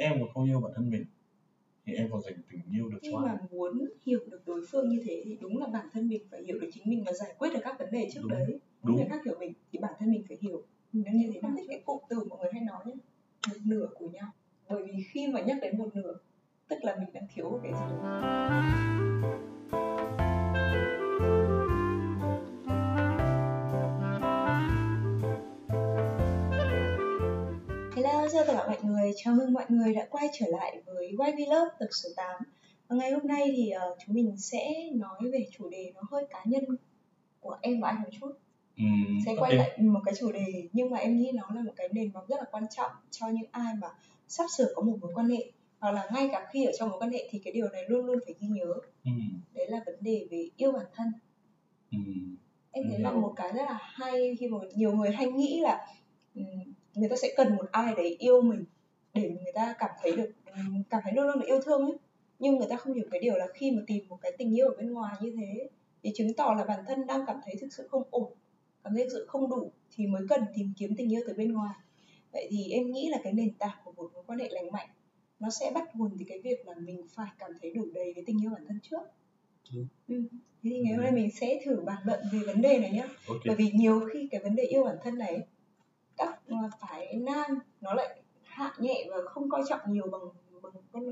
em còn không yêu bản thân mình thì em còn dành tình yêu được nhưng cho mà ai? muốn hiểu được đối phương như thế thì đúng là bản thân mình phải hiểu được chính mình và giải quyết được các vấn đề trước Đúng. đấy. Đúng. người khác hiểu mình thì bản thân mình phải hiểu nó như thế nào thích cái cụm từ mọi người hay nói nhé một nửa của nhau. Bởi vì khi mà nhắc đến một nửa tức là mình đang thiếu cái gì. đó chào tất cả mọi người. Chào mừng mọi người đã quay trở lại với We Love tập số 8. Và ngày hôm nay thì ờ, chúng mình sẽ nói về chủ đề nó hơi cá nhân của em và anh một chút. Ừm, Sẽ quay lại một cái chủ đề nhưng mà em nghĩ nó là một cái nền móng rất là quan trọng cho những ai mà sắp sửa có một mối quan hệ hoặc là ngay cả khi ở trong mối quan hệ thì cái điều này luôn luôn phải ghi nhớ. Ừm, Đấy là vấn đề về yêu bản thân. ừm, em Em thấy là hiểu. một cái rất là hay khi mà nhiều người hay nghĩ là ừm, người ta sẽ cần một ai đấy yêu mình để người ta cảm thấy được cảm thấy luôn luôn được yêu thương ấy. Nhưng người ta không hiểu cái điều là khi mà tìm một cái tình yêu ở bên ngoài như thế thì chứng tỏ là bản thân đang cảm thấy thực sự không ổn cảm thấy thực sự không đủ thì mới cần tìm kiếm tình yêu từ bên ngoài. Vậy thì em nghĩ là cái nền tảng của một mối quan hệ lành mạnh nó sẽ bắt nguồn từ cái việc là mình phải cảm thấy đủ đầy cái tình yêu bản thân trước. Ừ. thế thì ngày hôm nay mình sẽ thử bàn luận về vấn đề này nhé ok. bởi vì nhiều khi cái vấn đề yêu bản thân này các phái nam nó lại hạ nhẹ và không coi trọng nhiều bằng bằng con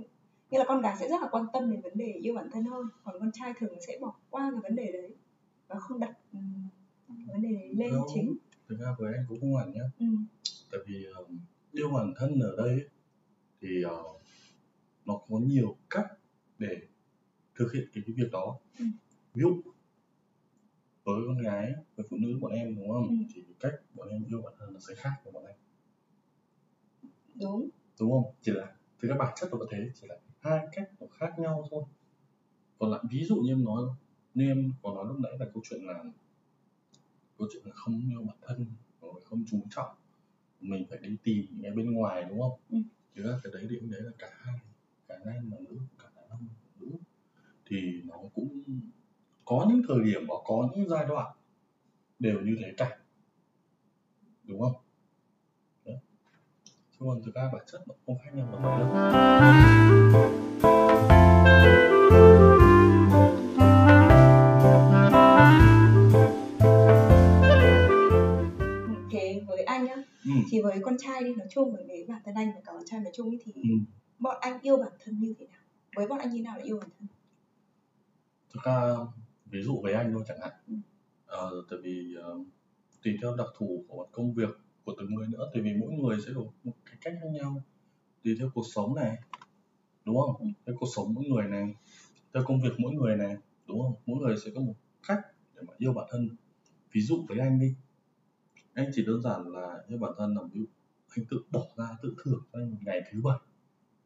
như là con gái sẽ rất là quan tâm đến vấn đề yêu bản thân hơn còn con trai thường sẽ bỏ qua cái vấn đề đấy và không đặt ừm, cái vấn đề đấy lên Đâu. chính Thực ra với anh cũng không hẳn nhá. ừ. Tại vì ờ, yêu bản thân ở đây thì ờ, nó có nhiều cách để thực hiện cái, cái việc đó. Ừ. Ví dụ với con gái, với phụ nữ bọn em đúng không? Ừ. Thì cách bọn em yêu bản thân nó sẽ khác với bọn anh. đúng đúng không chỉ là thực ra bản chất nó vẫn thế chỉ là hai cách nó khác nhau thôi còn lại ví dụ như em nói như em có nói lúc nãy là câu chuyện là câu chuyện là không yêu bản thân rồi không chú trọng mình phải đi tìm những cái bên ngoài đúng không Ừ. ra cái đấy thì em đấy là cả hai cả nam và nữ cả đàn ông và nữ thì nó cũng có những thời điểm và có những giai đoạn đều như thế cả đúng không Đấy. chứ còn thực ra bản chất nó không khác nhau là mấy đâu thế với anh nhá ừ. thì với con trai đi nói chung và với bản thân anh và cả con trai nói chung ý thì Ừ. bọn anh yêu bản thân như thế nào với bọn anh như nào là yêu bản thân thực ra ví dụ với anh thôi chẳng hạn. Ờ, tại vì ờ, tùy theo đặc thù của công việc của từng người nữa tại vì mỗi người sẽ có một cái cách khác nhau. Tùy theo cuộc sống này đúng không? Ừ. theo cuộc sống mỗi người này theo công việc mỗi người này đúng không? Mỗi người sẽ có một cách để mà yêu bản thân. Ví dụ với anh đi anh chỉ đơn giản là yêu bản thân là ví dụ anh tự bỏ ra tự thưởng cho anh một ngày thứ bảy.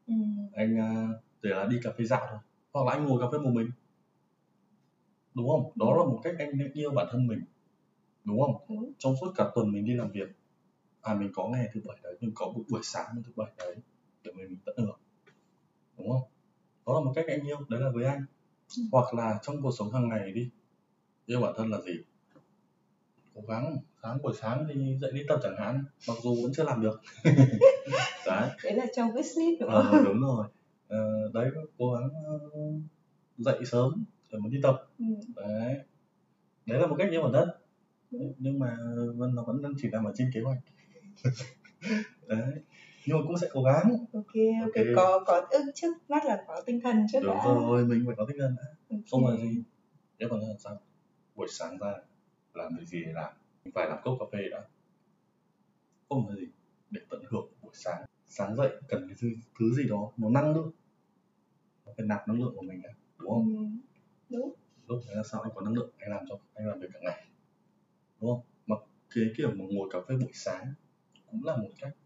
Ừ. anh à, để là đi cà phê dạo thôi hoặc là anh ngồi cà phê một mình đúng không? Đó là một cách anh yêu bản thân mình. Đúng không? Đúng. Trong suốt cả tuần mình đi làm việc à mình có ngày thứ bảy đấy mình có một buổi sáng thứ bảy đấy để mình tận hưởng. Đúng không? Đó là một cách anh yêu đấy là với anh. Ừ. hoặc là trong cuộc sống hàng ngày đi yêu bản thân là gì? Cố gắng sáng buổi sáng thì dậy đi tập chẳng hạn mặc dù vẫn chưa làm được. Đấy. Đấy là trong wishlist đúng ờ, không? đúng rồi. Ờ, đấy cố gắng ờ, dậy sớm để mà đi tập ừ. đấy. Đấy là một cách yêu bản thân Ừ. nhưng mà vẫn nó vẫn đang chỉ nằm ở trên kế hoạch. Đấy. Nhưng mà cũng sẽ cố gắng. Ok ok. Ok. có có ước trước mắt là có tinh thần trước đúng đã. rồi mình phải có tinh thần đã. Ok. không là gì. Yêu bản thân là sao? Buổi sáng ra làm việc gì để làm. Mình phải làm cốc cà phê đã. Không là gì. Để tận hưởng buổi sáng. Sáng dậy cần cái thứ, thứ gì đó nó năng lượng. Nó phải nạp năng lượng của mình đã đúng không? Ừ. đúng. Lúc đấy là sao anh có năng lượng anh làm cho anh làm việc cả ngày. Đúng không? Mà cái kiểu mà ngồi cà phê buổi sáng cũng là một cách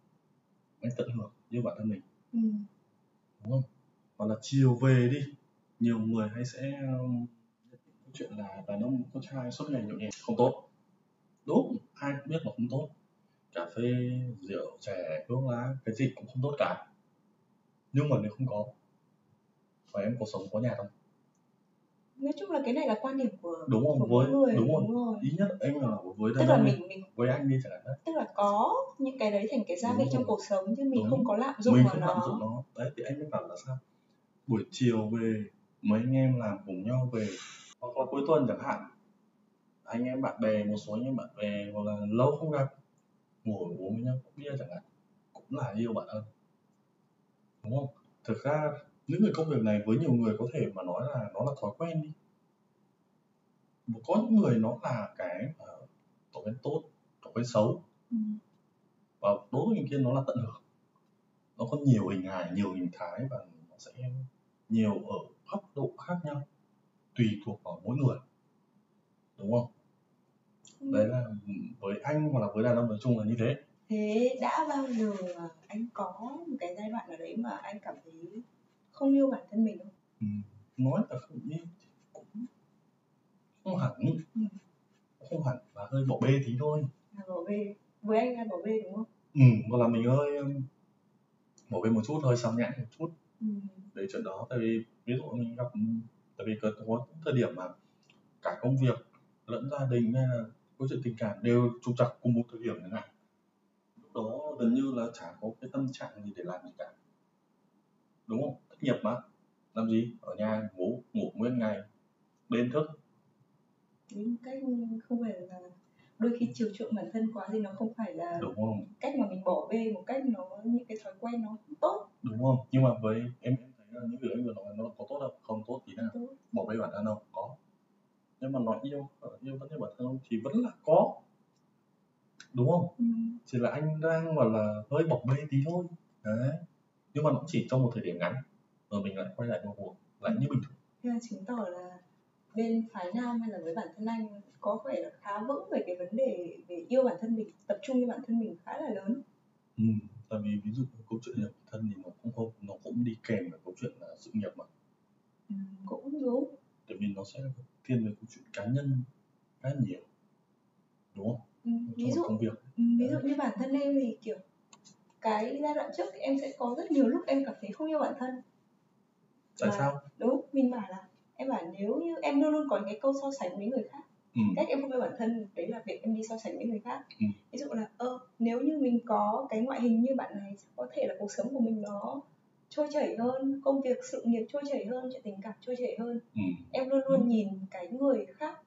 anh tận hưởng như bản thân mình. Ừ. đúng không? Hoặc là chiều về đi nhiều người hay sẽ um, câu chuyện là đàn ông con trai suốt ngày nhậu nhẹt không tốt. Đúng ai cũng biết là không tốt. Cà phê rượu chè thuốc lá cái gì cũng không tốt cả. Nhưng mà nếu không có và em cuộc sống có nhạt không nói chung là cái này là quan điểm của đúng không của với người đúng không rồi. Ý nhất anh là với tức là ông mình mình với anh đi chẳng hạn đấy. Tức là có những cái đấy thành cái gia Đúng vị trong cuộc sống chứ mình Đúng. không có lạm dụng mình không lạm dụng nó. Nó đấy thì anh mới bảo là sao? Buổi chiều về mấy anh em làm cùng nhau về. Hoặc là cuối tuần chẳng hạn anh em bạn bè một số anh em bạn bè hoặc là lâu không gặp ngồi uống với nhau bia chẳng hạn cũng là yêu bạn thân đúng không? Thực ra những người công việc này với nhiều người có thể mà nói là nó là thói quen đi. Mà có những người nó là cái uh, thói quen tốt thói quen xấu. Ừ. và đối với kia nó là tận hưởng. Nó có nhiều hình hài nhiều hình thái và nó sẽ nhiều ở góc độ khác nhau tùy thuộc vào mỗi người. Đúng không? Đấy là với anh hoặc là với đàn ông nói chung là như thế. Thế đã bao giờ anh có một cái giai đoạn nào đấy mà anh cảm thấy không yêu bản thân mình không ừ. nói là không yêu thì cũng không hẳn. Ừ. không hẳn là hơi bỏ bê tí thôi. Là bỏ bê. Với anh là bỏ bê đúng không? Ừ hoặc là mình hơi um, bỏ bê một chút hơi sao nhãn một chút ừ. về chuyện đó. Tại vì ví dụ mình gặp tại vì có, có thời điểm mà cả công việc lẫn gia đình hay là câu chuyện tình cảm đều trục trặc cùng một thời điểm chẳng hạn lúc đó gần như là chả có cái tâm trạng gì để làm gì cả. Đúng không thất nghiệp mà. Làm gì? Ở nhà ngủ ngủ nguyên ngày. Đêm thức. Những cách không phải là đôi khi chiều chuộng bản thân quá thì nó không phải là đúng không? cách mà mình bỏ bê một cách nó những cái thói quen nó không tốt. Đúng không? Nhưng mà với em em thấy là những điều anh vừa nói nó có tốt không? Không tốt tí nào? Tốt. Bỏ bê bản thân không? Có. Nhưng mà nói yêu yêu vẫn yêu bản thân không? Thì vẫn là có. Đúng không? Ừ. chỉ là anh đang gọi là hơi bỏ bê tí thôi. Đấy. Nhưng mà nó chỉ trong một thời điểm ngắn rồi mình lại quay lại vào cuộc lại như bình thường thế là chứng tỏ là bên phái nam hay là với bản thân anh có vẻ là khá vững về cái vấn đề về yêu bản thân mình tập trung cho bản thân mình khá là lớn ừ. tại vì ví dụ câu chuyện bản thân thì nó cũng không nó cũng đi kèm với câu chuyện là sự nghiệp mà ừ. cũng đúng tại vì nó sẽ thiên về câu chuyện cá nhân khá nhiều đúng không ừ. ví dụ công việc ừ, ví dụ như bản thân em thì kiểu cái giai đoạn trước thì em sẽ có rất nhiều lúc em cảm thấy không yêu bản thân tại Mà- sao đúng mình bảo là em bảo nếu như em luôn luôn có những cái câu so sánh với người khác ừ. cách em không yêu bản thân đấy là việc em đi so sánh với người khác Ừ. ví dụ là ơ nếu như mình có cái ngoại hình như bạn này có thể là cuộc sống của mình nó trôi chảy hơn công việc sự nghiệp trôi chảy hơn chuyện tình cảm trôi chảy hơn Ừ. em luôn luôn nhìn cái người khác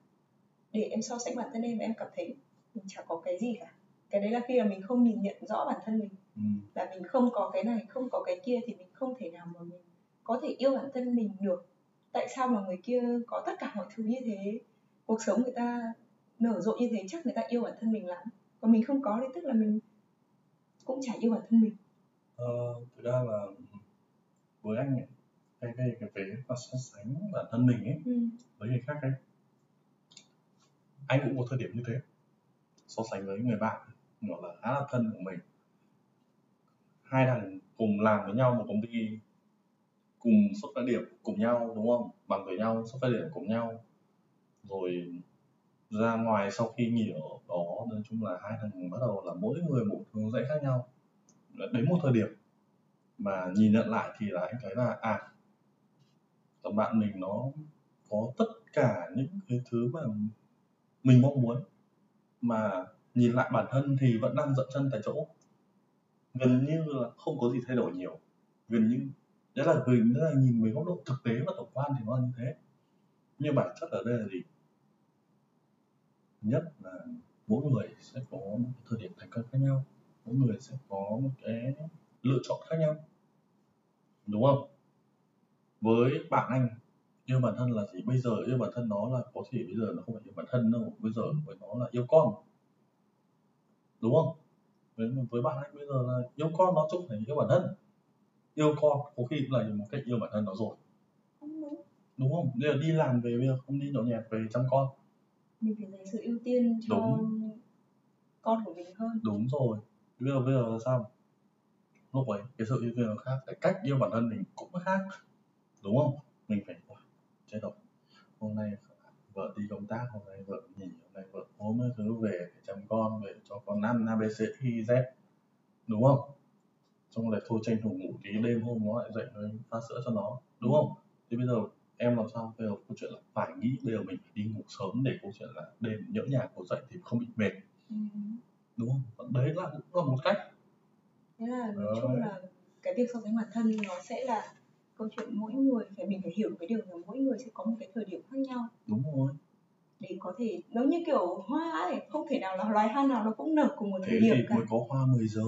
để em so sánh bản thân em và em cảm thấy mình chả có cái gì cả cái đấy là khi mà mình không nhìn nhận rõ bản thân mình Ừ. là mình không có cái này không có cái kia thì mình không thể nào mà mình có thể yêu bản thân mình được. Tại sao mà người kia có tất cả mọi thứ như thế? Cuộc sống người ta nở rộ như thế chắc người ta yêu bản thân mình lắm. Còn mình không có thì tức là mình cũng chả yêu bản thân mình. Ờ, thực ra là với anh ấy, cái cái cái về mà so sánh bản thân mình ấy ừ. với người khác ấy anh cũng có thời điểm như thế. So sánh với người bạn gọi là khá là thân của mình. Hai thằng cùng làm với nhau một công ty cùng xuất phát điểm cùng nhau, đúng không? Bằng với nhau, xuất phát điểm cùng nhau. Rồi ra ngoài sau khi nghỉ ở đó, nói chung là hai thằng bắt đầu là mỗi người một hướng dẫn khác nhau. Đến một thời điểm mà nhìn nhận lại thì là anh thấy là à thằng bạn mình nó có tất cả những cái thứ mà mình mong muốn. Mà nhìn lại bản thân thì vẫn đang dậm chân tại chỗ. Gần như là không có gì thay đổi nhiều. Gần như đấy là gần đó là nhìn với góc độ thực tế và tổng quan thì nó là như thế. Nhưng bản chất ở đây là gì? Nhất là mỗi người sẽ có một thời điểm thành công khác nhau. Mỗi người sẽ có một cái lựa chọn khác nhau. Đúng không? Với bạn anh, yêu bản thân là gì? Bây giờ yêu bản thân nó là có thể bây giờ nó không phải yêu bản thân đâu, bây giờ với nó là yêu con. Đúng không? Với với bạn anh bây giờ là yêu con, nó chung thành yêu bản thân yêu con có khi cũng là một cách yêu bản thân nó rồi. Không đúng. Đúng không? Bây giờ đi làm về bây giờ không đi nhậu nhẹt về chăm con. Mình phải dành sự ưu tiên cho Đúng. con của mình hơn. Đúng rồi. Bây giờ bây giờ là sao? Lúc ấy cái sự yêu thương nó khác cái cách yêu bản thân mình cũng khác. Đúng không? Mình phải "Ủa, chết rồi. Hôm nay vợ đi công tác hôm nay vợ nghỉ hôm nay vợ ốm thứ về chăm con về cho con ăn abc y z đúng không xong rồi thôi tranh thủ ngủ tí đêm hôm nó lại dậy rồi pha sữa cho nó đúng không? Thì bây giờ em làm sao? Bây giờ câu chuyện là phải nghĩ bây giờ mình phải đi ngủ sớm để câu chuyện là đêm nhỡ nhà có dậy thì không bị mệt. Ừ. đúng không? Đấy là cũng là một cách. Thế là nói chung là cái việc so sánh bản thân nó sẽ là câu chuyện mỗi người phải mình phải hiểu cái điều là mỗi người sẽ có một cái thời điểm khác nhau. Đúng rồi để có thể nó như kiểu hoa ấy không thể nào là loài hoa nào nó cũng nở cùng một thời điểm thì cả. mới có hoa 10 giờ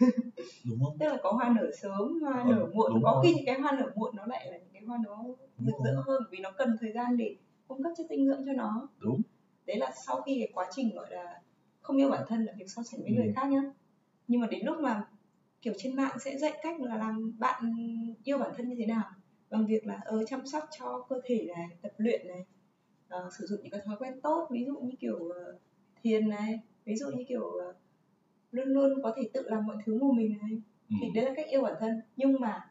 đúng không? Tức là có hoa nở sớm hoa Ờ, nở muộn có rồi. khi những cái hoa nở muộn nó lại là những cái hoa nó rực rỡ hơn vì nó cần thời gian để cung cấp chất dinh dưỡng cho nó. Đúng. Đấy là sau khi cái quá trình gọi là không yêu bản thân là việc so sánh với Ừ. người khác nhá. Nhưng mà đến lúc mà kiểu trên mạng sẽ dạy cách là làm bạn yêu bản thân như thế nào. Bằng việc là ờ chăm sóc cho cơ thể này tập luyện này ờ, sử dụng những cái thói quen tốt ví dụ như kiểu ờ, thiền này ví dụ như kiểu ờ, luôn luôn có thể tự làm mọi thứ một mình này. Ừ. thì đấy là cách yêu bản thân. Nhưng mà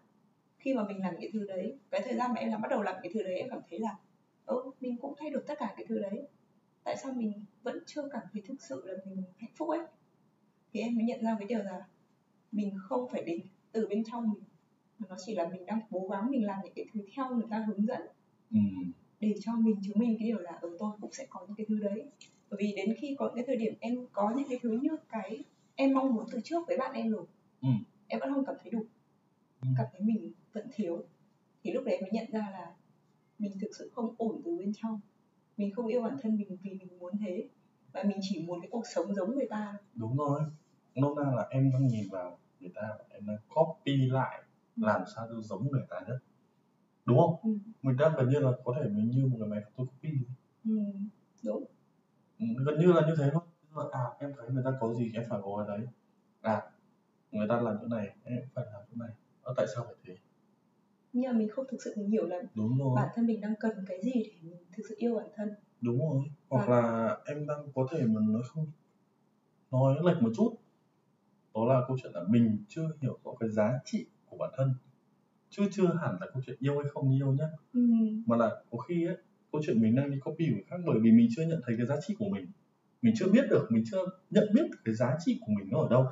khi mà mình làm những thứ đấy cái thời gian mà em làm bắt đầu làm cái thứ đấy em cảm thấy là ơ mình cũng thay đổi tất cả cái thứ đấy. Tại sao mình vẫn chưa cảm thấy thực sự là mình hạnh phúc ấy? Thì em mới nhận ra cái điều là mình không phải đến từ bên trong mình mà nó chỉ là mình đang cố gắng mình làm những cái thứ theo người ta hướng dẫn. Ừ. để cho mình chứng minh cái điều là ở tôi cũng sẽ có những cái thứ đấy. Bởi vì đến khi có những cái thời điểm em có những cái thứ như cái em mong muốn từ trước với bạn em rồi Ừ. em vẫn không cảm thấy đủ. Ừ. cảm thấy mình vẫn thiếu. Thì lúc đấy mới nhận ra là mình thực sự không ổn từ bên trong. Mình không yêu bản thân mình vì mình muốn thế. Và mình chỉ muốn cái cuộc sống giống người ta đúng rồi. Nôm na là em đang nhìn vào người ta và em đang copy lại làm sao cho giống người ta nhất đúng không? Ừ. mình đang gần như là có thể mình như một cái máy photocopy Ừ. đúng. Ừ, gần như là như thế thôi. Là, à em thấy người ta có gì em phải có cái đấy. À người ta làm chỗ này em phải làm chỗ này. À, tại sao phải thế? Nhưng mà mình không thực sự mình hiểu là đúng rồi. bản thân mình đang cần cái gì để mình thực sự yêu bản thân. Đúng rồi. Hoặc Vâng. là em đang có thể mình nói không nói lệch một chút. Đó là câu chuyện là mình chưa hiểu rõ cái giá trị của bản thân chứ chưa hẳn là câu chuyện yêu hay không yêu nhá. Ừ. mà là có khi ấy câu chuyện mình đang đi copy của người khác bởi vì mình chưa nhận thấy cái giá trị của mình. Mình chưa biết được mình chưa nhận biết được cái giá trị của mình nó ở đâu.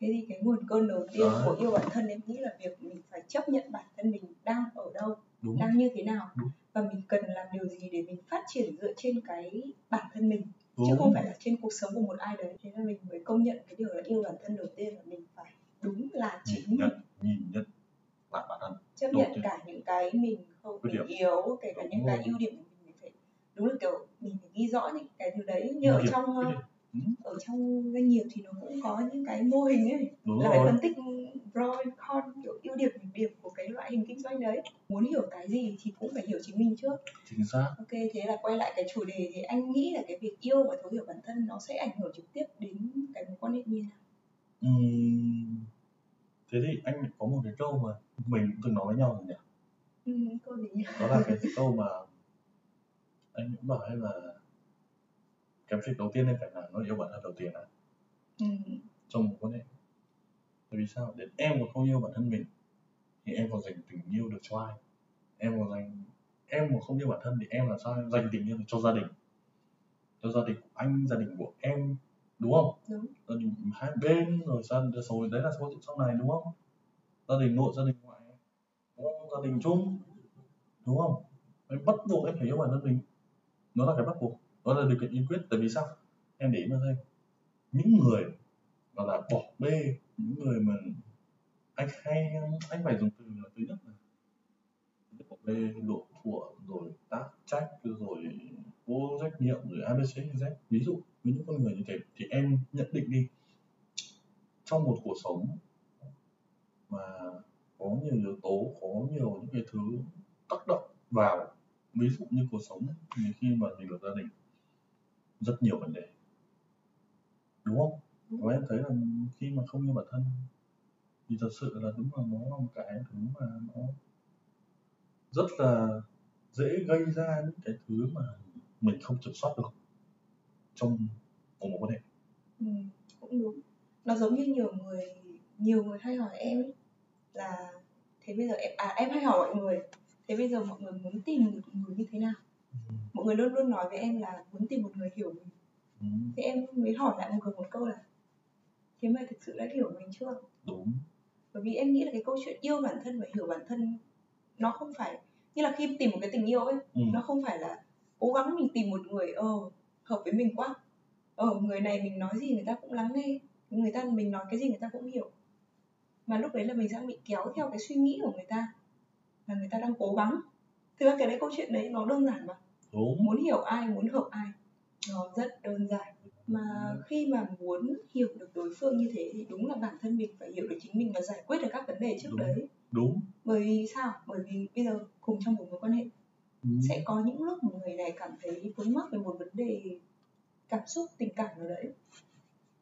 Thế thì cái nguồn cơn đầu tiên Đấy. của yêu bản thân em nghĩ là việc mình phải chấp nhận bản thân mình đang ở đâu đúng. đang như thế nào. Đúng. và mình cần làm điều gì để mình phát triển dựa trên cái bản thân mình đúng. chứ không phải là trên cuộc sống của một ai đấy. Thế là mình mới công nhận cái điều là yêu bản thân đầu tiên là mình phải đúng là chính nhìn mình. nhận nhìn nhận lại bản thân. Chấp nhận cả những cái mình không điểm. yếu kể cả Đúng những cái rồi. ưu điểm của mình phải đúng là kiểu mình phải ghi rõ những cái thứ đấy. Như ở trong ờ. Ừ, ở trong doanh nghiệp thì nó cũng có những cái mô hình ấy. Đúng là phải rồi. phân tích pro and con kiểu ưu điểm nhược điểm của cái loại hình kinh doanh đấy. Muốn hiểu cái gì thì cũng phải hiểu chính mình trước. Chính xác. Ok thế là quay lại cái chủ đề thì anh nghĩ là cái việc yêu và thấu hiểu bản thân nó sẽ ảnh hưởng trực tiếp đến cái mối quan hệ như thế nào? Ừm, thế thì anh có một cái câu mà mình cũng từng nói với nhau rồi nhỉ? Ừ, câu gì đó là cái câu mà anh cũng bảo em là cái việc đầu tiên em phải làm nó là yêu bản thân đầu tiên đã ừ, trong một quan hệ. Tại vì sao? Đến em mà không yêu bản thân mình thì em còn dành tình yêu được cho ai? Em còn dành em mà không yêu bản thân thì em làm sao em dành tình yêu được cho gia đình? Cho gia đình của anh gia đình của em đúng không? Đúng. Gia đình hai bên rồi gia rồi đấy là chuyện sau này đúng không? Gia đình nội gia đình ngoại đúng không? gia đình chung đúng không? Em bắt buộc em phải yêu bản thân mình. Nó là cái bắt buộc đó là điều kiện tiên quyết. Tại vì sao? Em để ý mà xem những người mà là bỏ bê những người mà anh hay anh phải dùng từ là thứ nhất là bỏ bê độ thuộc rồi tác trách rồi vô trách nhiệm rồi abc z. Ví dụ với những con người như thế thì em nhận định đi trong một cuộc sống mà có nhiều yếu tố có nhiều những cái thứ tác động vào ví dụ như cuộc sống thì khi mà mình lập gia đình rất nhiều vấn đề. Đúng không? Và em thấy là khi mà không yêu bản thân thì thật sự là đúng là nó là một cái thứ mà nó rất là dễ gây ra những cái thứ mà mình không kiểm soát được trong một mối quan hệ. Ừ, cũng đúng. Nó giống như nhiều người nhiều người hay hỏi em ấy là thế bây giờ em à em hay hỏi mọi người thế bây giờ mọi người muốn tìm một người như thế nào? Mọi người luôn luôn nói với em là muốn tìm một người hiểu mình. Ừ, thế em mới hỏi lại một người một câu là thế mày thực sự đã hiểu mình chưa? Đúng. Bởi vì em nghĩ là cái câu chuyện yêu bản thân và hiểu bản thân nó không phải như là khi tìm một cái tình yêu ấy ừ. nó không phải là cố gắng mình tìm một người ờ hợp với mình quá. Ờ người này mình nói gì người ta cũng lắng nghe người ta mình nói cái gì người ta cũng hiểu. Mà lúc đấy là mình đang bị kéo theo cái suy nghĩ của người ta là người ta đang cố gắng. Thực ra cái đấy câu chuyện đấy nó đơn giản mà. Đúng. Muốn hiểu ai muốn hợp ai nó rất đơn giản. Mà khi mà muốn hiểu được đối phương như thế thì đúng là bản thân mình phải hiểu được chính mình và giải quyết được các vấn đề trước Đúng. đấy. Đúng. Bởi vì sao? Bởi vì bây giờ cùng trong một mối quan hệ ừ. sẽ có những lúc người này cảm thấy vướng mắc về một vấn đề cảm xúc tình cảm nào đấy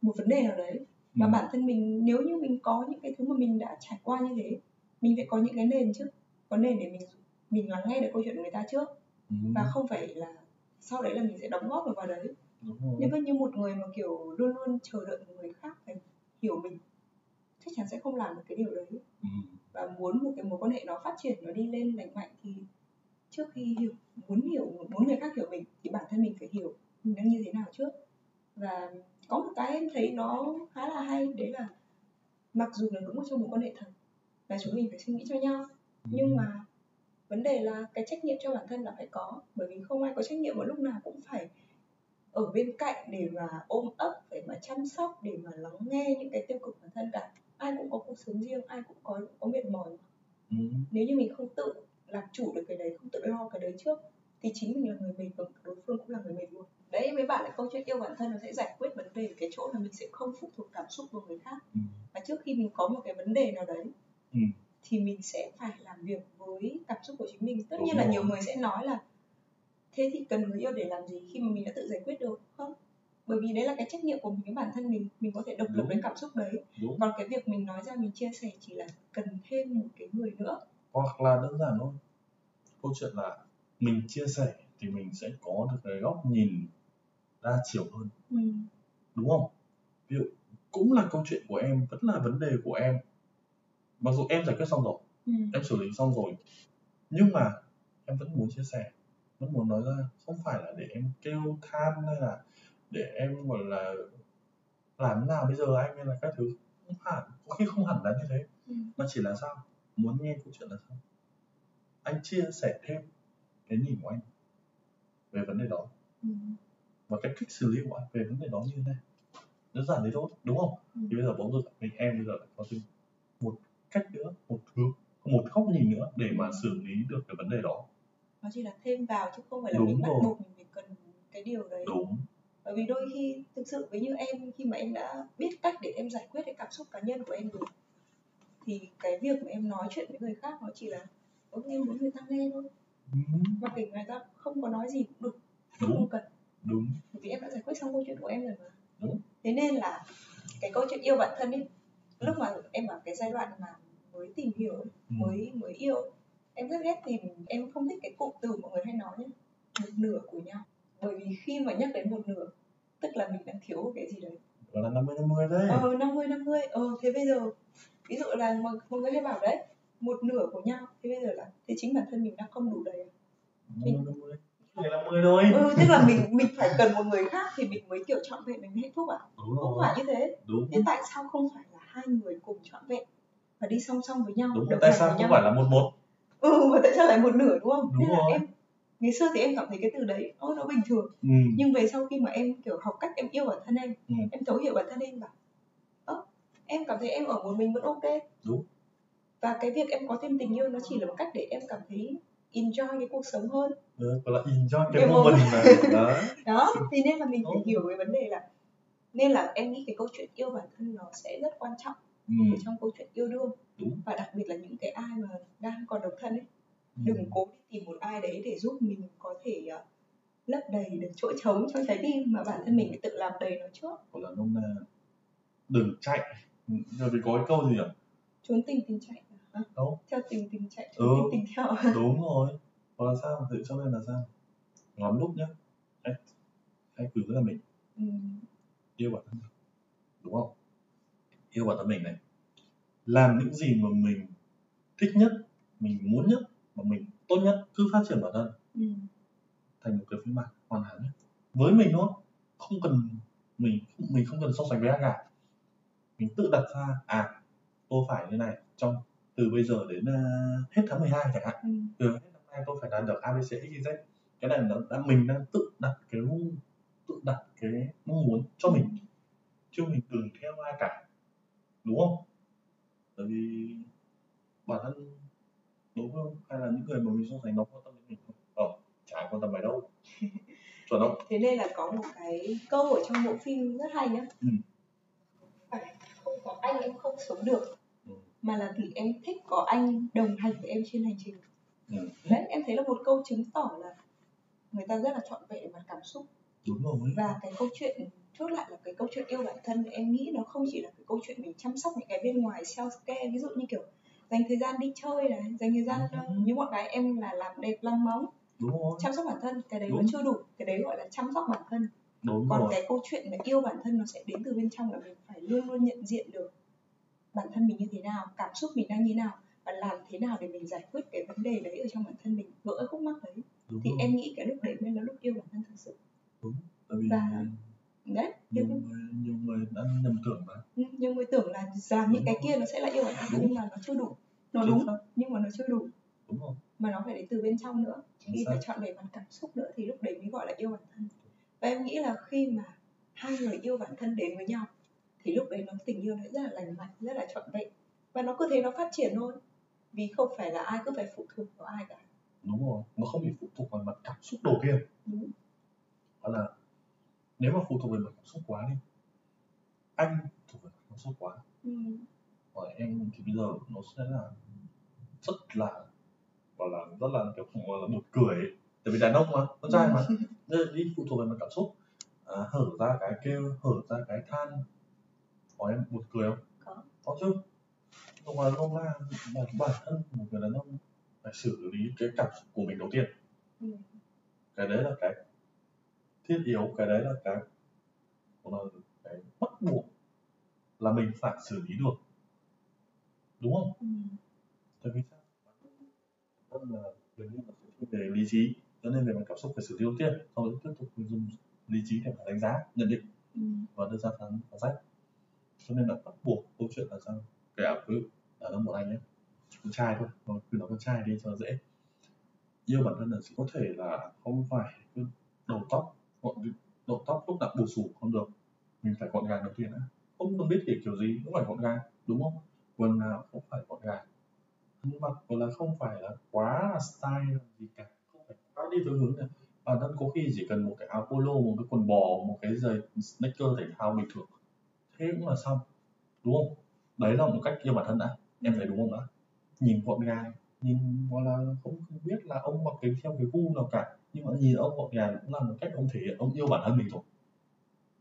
một vấn đề nào đấy mà Ừ. bản thân mình nếu như mình có những cái thứ mà mình đã trải qua như thế mình phải có những cái nền trước có nền để mình mình lắng nghe được câu chuyện của người ta trước Ừ. và không phải là sau đấy là mình sẽ đóng góp được vào đấy rồi nếu như một người mà kiểu luôn luôn chờ đợi người khác phải hiểu mình chắc chắn sẽ không làm được cái điều đấy ừ. và muốn một cái mối quan hệ nó phát triển nó đi lên lành mạnh thì trước khi hiểu muốn hiểu muốn người khác hiểu mình thì bản thân mình phải hiểu mình đang như thế nào trước. Và có một cái em thấy nó khá là hay đấy là mặc dù là đúng trong một quan hệ thật là chúng mình phải suy nghĩ cho nhau. Nhưng mà vấn đề là cái trách nhiệm cho bản thân là phải có bởi vì không ai có trách nhiệm vào lúc nào cũng phải ở bên cạnh để mà ôm ấp để mà chăm sóc để mà lắng nghe những cái tiêu cực bản thân cả. Ai cũng có cuộc sống riêng ai cũng có có mệt mỏi. Ừ. nếu như mình không tự làm chủ được cái đấy không tự lo cái đấy trước thì chính mình là người mệt và đối phương cũng là người mệt luôn. Đấy với bạn là câu chuyện yêu bản thân nó sẽ giải quyết vấn đề cái chỗ là mình sẽ không phụ thuộc cảm xúc vào người khác. Ừ. và trước khi mình có một cái vấn đề nào đấy Ừ. thì mình sẽ phải làm việc với cảm xúc của chính mình. Tất Đúng nhiên là nhiều người sẽ nói là thế thì cần người yêu để làm gì khi mà mình đã tự giải quyết được? Không. Bởi vì đấy là cái trách nhiệm của mình với bản thân mình mình có thể độc lập với cảm xúc đấy. Đúng. Còn cái việc mình nói ra mình chia sẻ chỉ là cần thêm một cái người nữa. Hoặc là đơn giản thôi câu chuyện là mình chia sẻ thì mình sẽ có được cái góc nhìn đa chiều hơn. Ừ. đúng không? Ví dụ cũng là câu chuyện của em vẫn là vấn đề của em. Mặc dù em giải quyết xong rồi Ừ. em xử lý xong rồi nhưng mà em vẫn muốn chia sẻ vẫn muốn nói ra. Không phải là để em kêu than hay là để em gọi là làm thế nào bây giờ anh hay là các thứ. Không hẳn có khi không hẳn là như thế. Ừ. mà chỉ là sao? Muốn nghe câu chuyện là sao anh chia sẻ thêm cái nhìn của anh về vấn đề đó Ừ. và cái cách xử lý của anh về vấn đề đó như thế này đơn giản thế thôi đúng không Ừ. thì bây giờ bỗng dưng mình em bây giờ lại có thêm một cách nữa một hướng một góc nhìn nữa để mà xử lý được cái vấn đề đó nó chỉ là thêm vào chứ không phải là Đúng mình bắt rồi. buộc mình phải cần cái điều đấy đúng bởi vì đôi khi thực sự với như em khi mà em đã biết cách để em giải quyết cái cảm xúc cá nhân của em rồi thì cái việc mà em nói chuyện với người khác nó chỉ là ừ, em muốn người ta nghe thôi. Và kể người ta không có nói gì cũng được. Đúng. không cần đúng. bởi vì em đã giải quyết xong câu chuyện của em rồi mà. Đúng. thế nên là cái câu chuyện yêu bản thân ấy lúc mà em ở cái giai đoạn mà mới tìm hiểu Ừ. mới mới yêu em rất ghét tìm em không thích cái cụm từ mọi người hay nói nhé một nửa của nhau. Bởi vì khi mà nhắc đến một nửa tức là mình đang thiếu cái gì đấy. Gọi là 50 50 đấy. Ờ năm mươi năm mươi. Ờ thế bây giờ ví dụ là mọi, mọi người hay bảo đấy một nửa của nhau. Thế bây giờ là thế chính bản thân mình đang không đủ đầy à? 50 50 này là 10 thôi. Ừ tức là mình mình phải cần một người khác thì mình mới kiểu trọn vẹn mình hạnh phúc à? Đúng không rồi phải như thế. Đúng. Thế tại sao không phải là hai người cùng trọn vẹn và đi song song với nhau đúng tại sao không nhau? phải là một một? Ừ mà tại sao lại một nửa đúng không? Đúng Nên là rồi. em ngày xưa thì em cảm thấy cái từ đấy ôi nó bình thường. Ừ. nhưng về sau khi mà em kiểu học cách em yêu bản thân em Ừ. em thấu hiểu bản thân em bảo ơ em cảm thấy em ở một mình vẫn ok. Đúng. Và cái việc em có thêm tình yêu nó chỉ là một cách để em cảm thấy enjoy cái cuộc sống hơn. Ừ, gọi là enjoy cái moment này đó. Đó thì nên là mình phải hiểu cái vấn đề là nên là em nghĩ cái câu chuyện yêu bản thân nó sẽ rất quan trọng ừ. ở trong câu chuyện yêu đương. Đúng. và đặc biệt là những cái ai mà đang còn độc thân ấy Ừ. đừng cố đi tìm một ai đấy để giúp mình có thể ờ, lấp đầy được chỗ trống trong trái tim mà bản thân mình phải tự làm đầy nó trước. Gọi là nôm na. Đừng chạy. Ừ, rồi thì có cái câu gì nhỉ? Trốn tình tình chạy Đâu. theo tình tình chạy Ừ. tình tình theo. Đúng rồi. Hoặc là sao? Thì cho nên là sao? Lắm lúc nhá. Hãy hãy cứ là mình. Ừ. yêu bản thân đúng không? Yêu bản thân mình này. Làm những gì mà mình thích nhất mình muốn nhất mà mình tốt nhất cứ phát triển bản thân. Ừ. thành một cái phiên bản hoàn hảo nhất. Với mình thôi không cần mình mình không cần so sánh với ai cả. Mình tự đặt ra à tôi phải như này trong từ bây giờ đến uh, hết tháng 12 chẳng hạn. Ừ. từ hết năm nay tôi phải đạt được abc xyz cái này nó đã mình đang tự đặt cái tự đặt cái mong muốn cho mình. Chứ mình đừng theo ai cả. Đúng không? Bởi vì bản thân đúng không hay là những người mà mình so sánh nó quan tâm đến mình không? Ờ chả quan tâm mày đâu. Chuẩn không? Thế nên là có một cái câu ở trong bộ phim rất hay nhá. Ừ. phải không có anh em không sống được. Ừ. mà là vì em thích có anh đồng hành với em trên hành trình ừ. đấy em thấy là một câu chứng tỏ là người ta rất là trọn vẹn về mặt cảm xúc đúng rồi và cái câu chuyện chốt lại là cái câu chuyện yêu bản thân em nghĩ nó không chỉ là cái câu chuyện mình chăm sóc những cái bên ngoài self care ví dụ như kiểu dành thời gian đi chơi này dành thời gian Ừ. uh, như bọn gái em là làm đẹp lăn móng đúng rồi chăm sóc bản thân cái đấy Đúng. vẫn chưa đủ cái đấy gọi là chăm sóc bản thân đúng còn rồi cái câu chuyện là yêu bản thân nó sẽ đến từ bên trong là mình phải luôn luôn nhận diện được bản thân mình như thế nào cảm xúc mình đang như thế nào và làm thế nào để mình giải quyết cái vấn đề đấy ở trong bản thân mình vỡ khúc mắc đấy. Đúng thì rồi. em nghĩ cái lúc đấy mới là lúc yêu bản thân thực sự. Tại vì và- đấy nhiều người nhiều người đã nhầm tưởng mà. Ừ, nhiều người tưởng là làm những cái Đúng kia nó sẽ là yêu bản thân Đúng. nhưng mà nó chưa đủ. Nó Chính đúng xác. nhưng mà nó chưa đủ. Đúng rồi. Mà nó phải đến từ bên trong nữa. Chính khi xác. phải chọn về mặt cảm xúc nữa thì lúc đấy mới gọi là yêu bản thân. Và em nghĩ là khi mà hai người yêu bản thân đến với nhau thì lúc đấy nó tình yêu nó rất là lành mạnh rất là trọn vẹn. Và nó cứ thế nó phát triển thôi. Vì không phải là ai cứ phải phụ thuộc vào ai cả. Đúng rồi nó không bị phụ thuộc vào mặt cảm xúc đầu tiên. Đúng. đó là nếu mà phụ thuộc về mặt cảm xúc quá đi anh thuộc về mặt cảm xúc quá. Ừ. và em thì bây giờ nó sẽ là rất là gọi là rất là kiểu gọi là một cười ấy. tại vì đàn ông mà con trai mà. Nên đi phụ thuộc về mặt cảm xúc. À, hở ra cái kêu hở ra cái than có em một cười không Có. có chứ nhưng mà nó là bản, bản thân một người đàn ông phải xử lý cái cảm xúc của mình đầu tiên Ừ. cái đấy là cái thiết yếu cái đấy là cái là cái bắt buộc là mình phải xử lý được đúng không Ừ. tại vì sao rất là gần như là về lý trí cho nên về mặt cảm xúc phải xử lý đầu tiên sau đó tiếp tục mình dùng lý trí để mà đánh giá nhận định Ừ. và đưa ra phán phán xét cho nên là bắt buộc câu chuyện là sao? Kể cả cứ ở ông một anh nhé. Con trai thôi nó cứ nói con trai đi cho dễ. Yêu bản thân là chỉ có thể là không phải cứ đầu tóc gọn đầu tóc lúc nào bù xù không được. Mình phải gọn gàng đầu tiên đã. Không cần biết kiểu kiểu gì cũng phải gọn gàng, đúng không? Quần nào cũng phải gọn gàng. Ăn mặc còn là không phải là quá là style gì cả, không phải quá đi theo hướng này bản thân có khi chỉ cần một cái áo polo, một cái quần bò, một cái giày sneaker thể thao bình thường thế cũng là xong đúng không? Đấy là một cách yêu bản thân đã. Em thấy đúng không đã nhìn gọn gàng nhìn gọi là không, không biết là ông mặc cái theo cái gu nào cả. Nhưng mà nhìn ông gọn gàng cũng là một cách ông thể hiện ông yêu bản thân mình rồi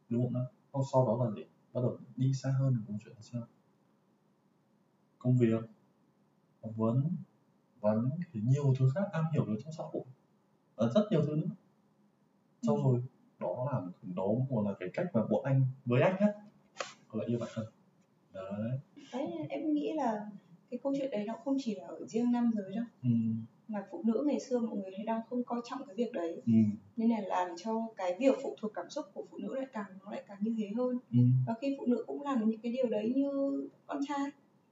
đúng không đã Xong sau đó là gì? Bắt đầu đi xa hơn câu chuyện sao? Công việc phỏng vấn và những cái nhiều thứ khác am hiểu được trong xã hội. Và rất nhiều thứ nữa. Xong rồi đó là đó một là cái cách mà bọn anh với anh nhất gọi là yêu bản thân. Đấy. Đấy em nghĩ là cái câu chuyện đấy nó không chỉ là ở riêng nam giới đâu ừ, mà phụ nữ ngày xưa mọi người hay đang không coi trọng cái việc đấy. Ừ, nên là làm cho cái việc phụ thuộc cảm xúc của phụ nữ lại càng nó lại càng như thế hơn. Ừ, và khi phụ nữ cũng làm những cái điều đấy như con trai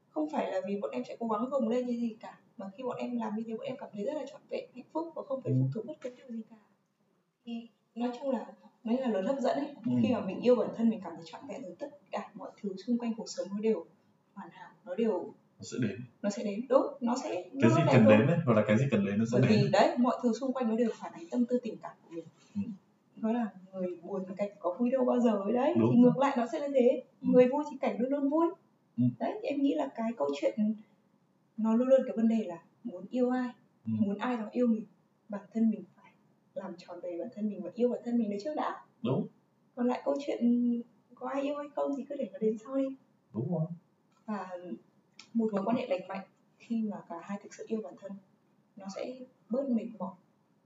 không phải là vì bọn em sẽ cố gắng gồng lên như gì cả mà khi bọn em làm như thế bọn em cảm thấy rất là trọn vẹn hạnh phúc và không phải Ừ. phụ thuộc bất cứ điều gì cả. Thì nói chung là nó là luật hấp dẫn ấy Ừ. khi mà mình yêu bản thân mình cảm thấy trọn vẹn rồi tất cả mọi thứ xung quanh cuộc sống nó đều hoàn hảo nó đều nó sẽ đến nó sẽ đến đúng nó sẽ cái nó gì cần đến đấy gọi là cái gì cần đến nó sẽ bởi đến vì đấy mọi thứ xung quanh nó đều phản ánh tâm tư tình cảm của mình Ừ. nó là người buồn thì cảnh có vui đâu bao giờ ấy đấy Đúng. thì ngược lại nó sẽ là thế Ừ. người vui thì cảnh luôn luôn vui Ừ. đấy thì em nghĩ là cái câu chuyện nó luôn luôn cái vấn đề là muốn yêu ai Ừ. muốn ai đó yêu mình bản thân mình làm tròn đầy bản thân mình và yêu bản thân mình đấy trước đã đúng còn lại câu chuyện có ai yêu hay không thì cứ để nó đến sau đi đúng rồi và một mối quan hệ lành mạnh khi mà cả hai thực sự yêu bản thân nó sẽ bớt mệt mỏi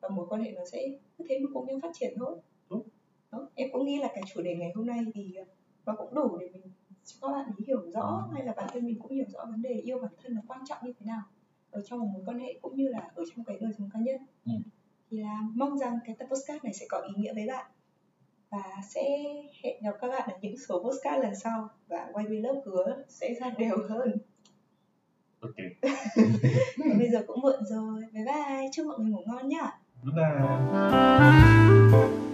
và mối quan hệ nó sẽ cứ thế mà cùng nhau phát triển thôi Đúng. Đó. em cũng nghĩ là cái chủ đề ngày hôm nay thì nó cũng đủ để mình cho các bạn ý hiểu rõ hay là bản thân mình cũng hiểu rõ vấn đề yêu bản thân nó quan trọng như thế nào ở trong một mối quan hệ cũng như là ở trong cái đời sống cá nhân Ừ. thì là mong rằng cái tập podcast này sẽ có ý nghĩa với bạn và sẽ hẹn gặp các bạn ở những số podcast lần sau và quay vlog hứa sẽ ra đều hơn. Ok. Bây giờ cũng muộn rồi. Bye bye. Chúc mọi người ngủ ngon nhá. Good night.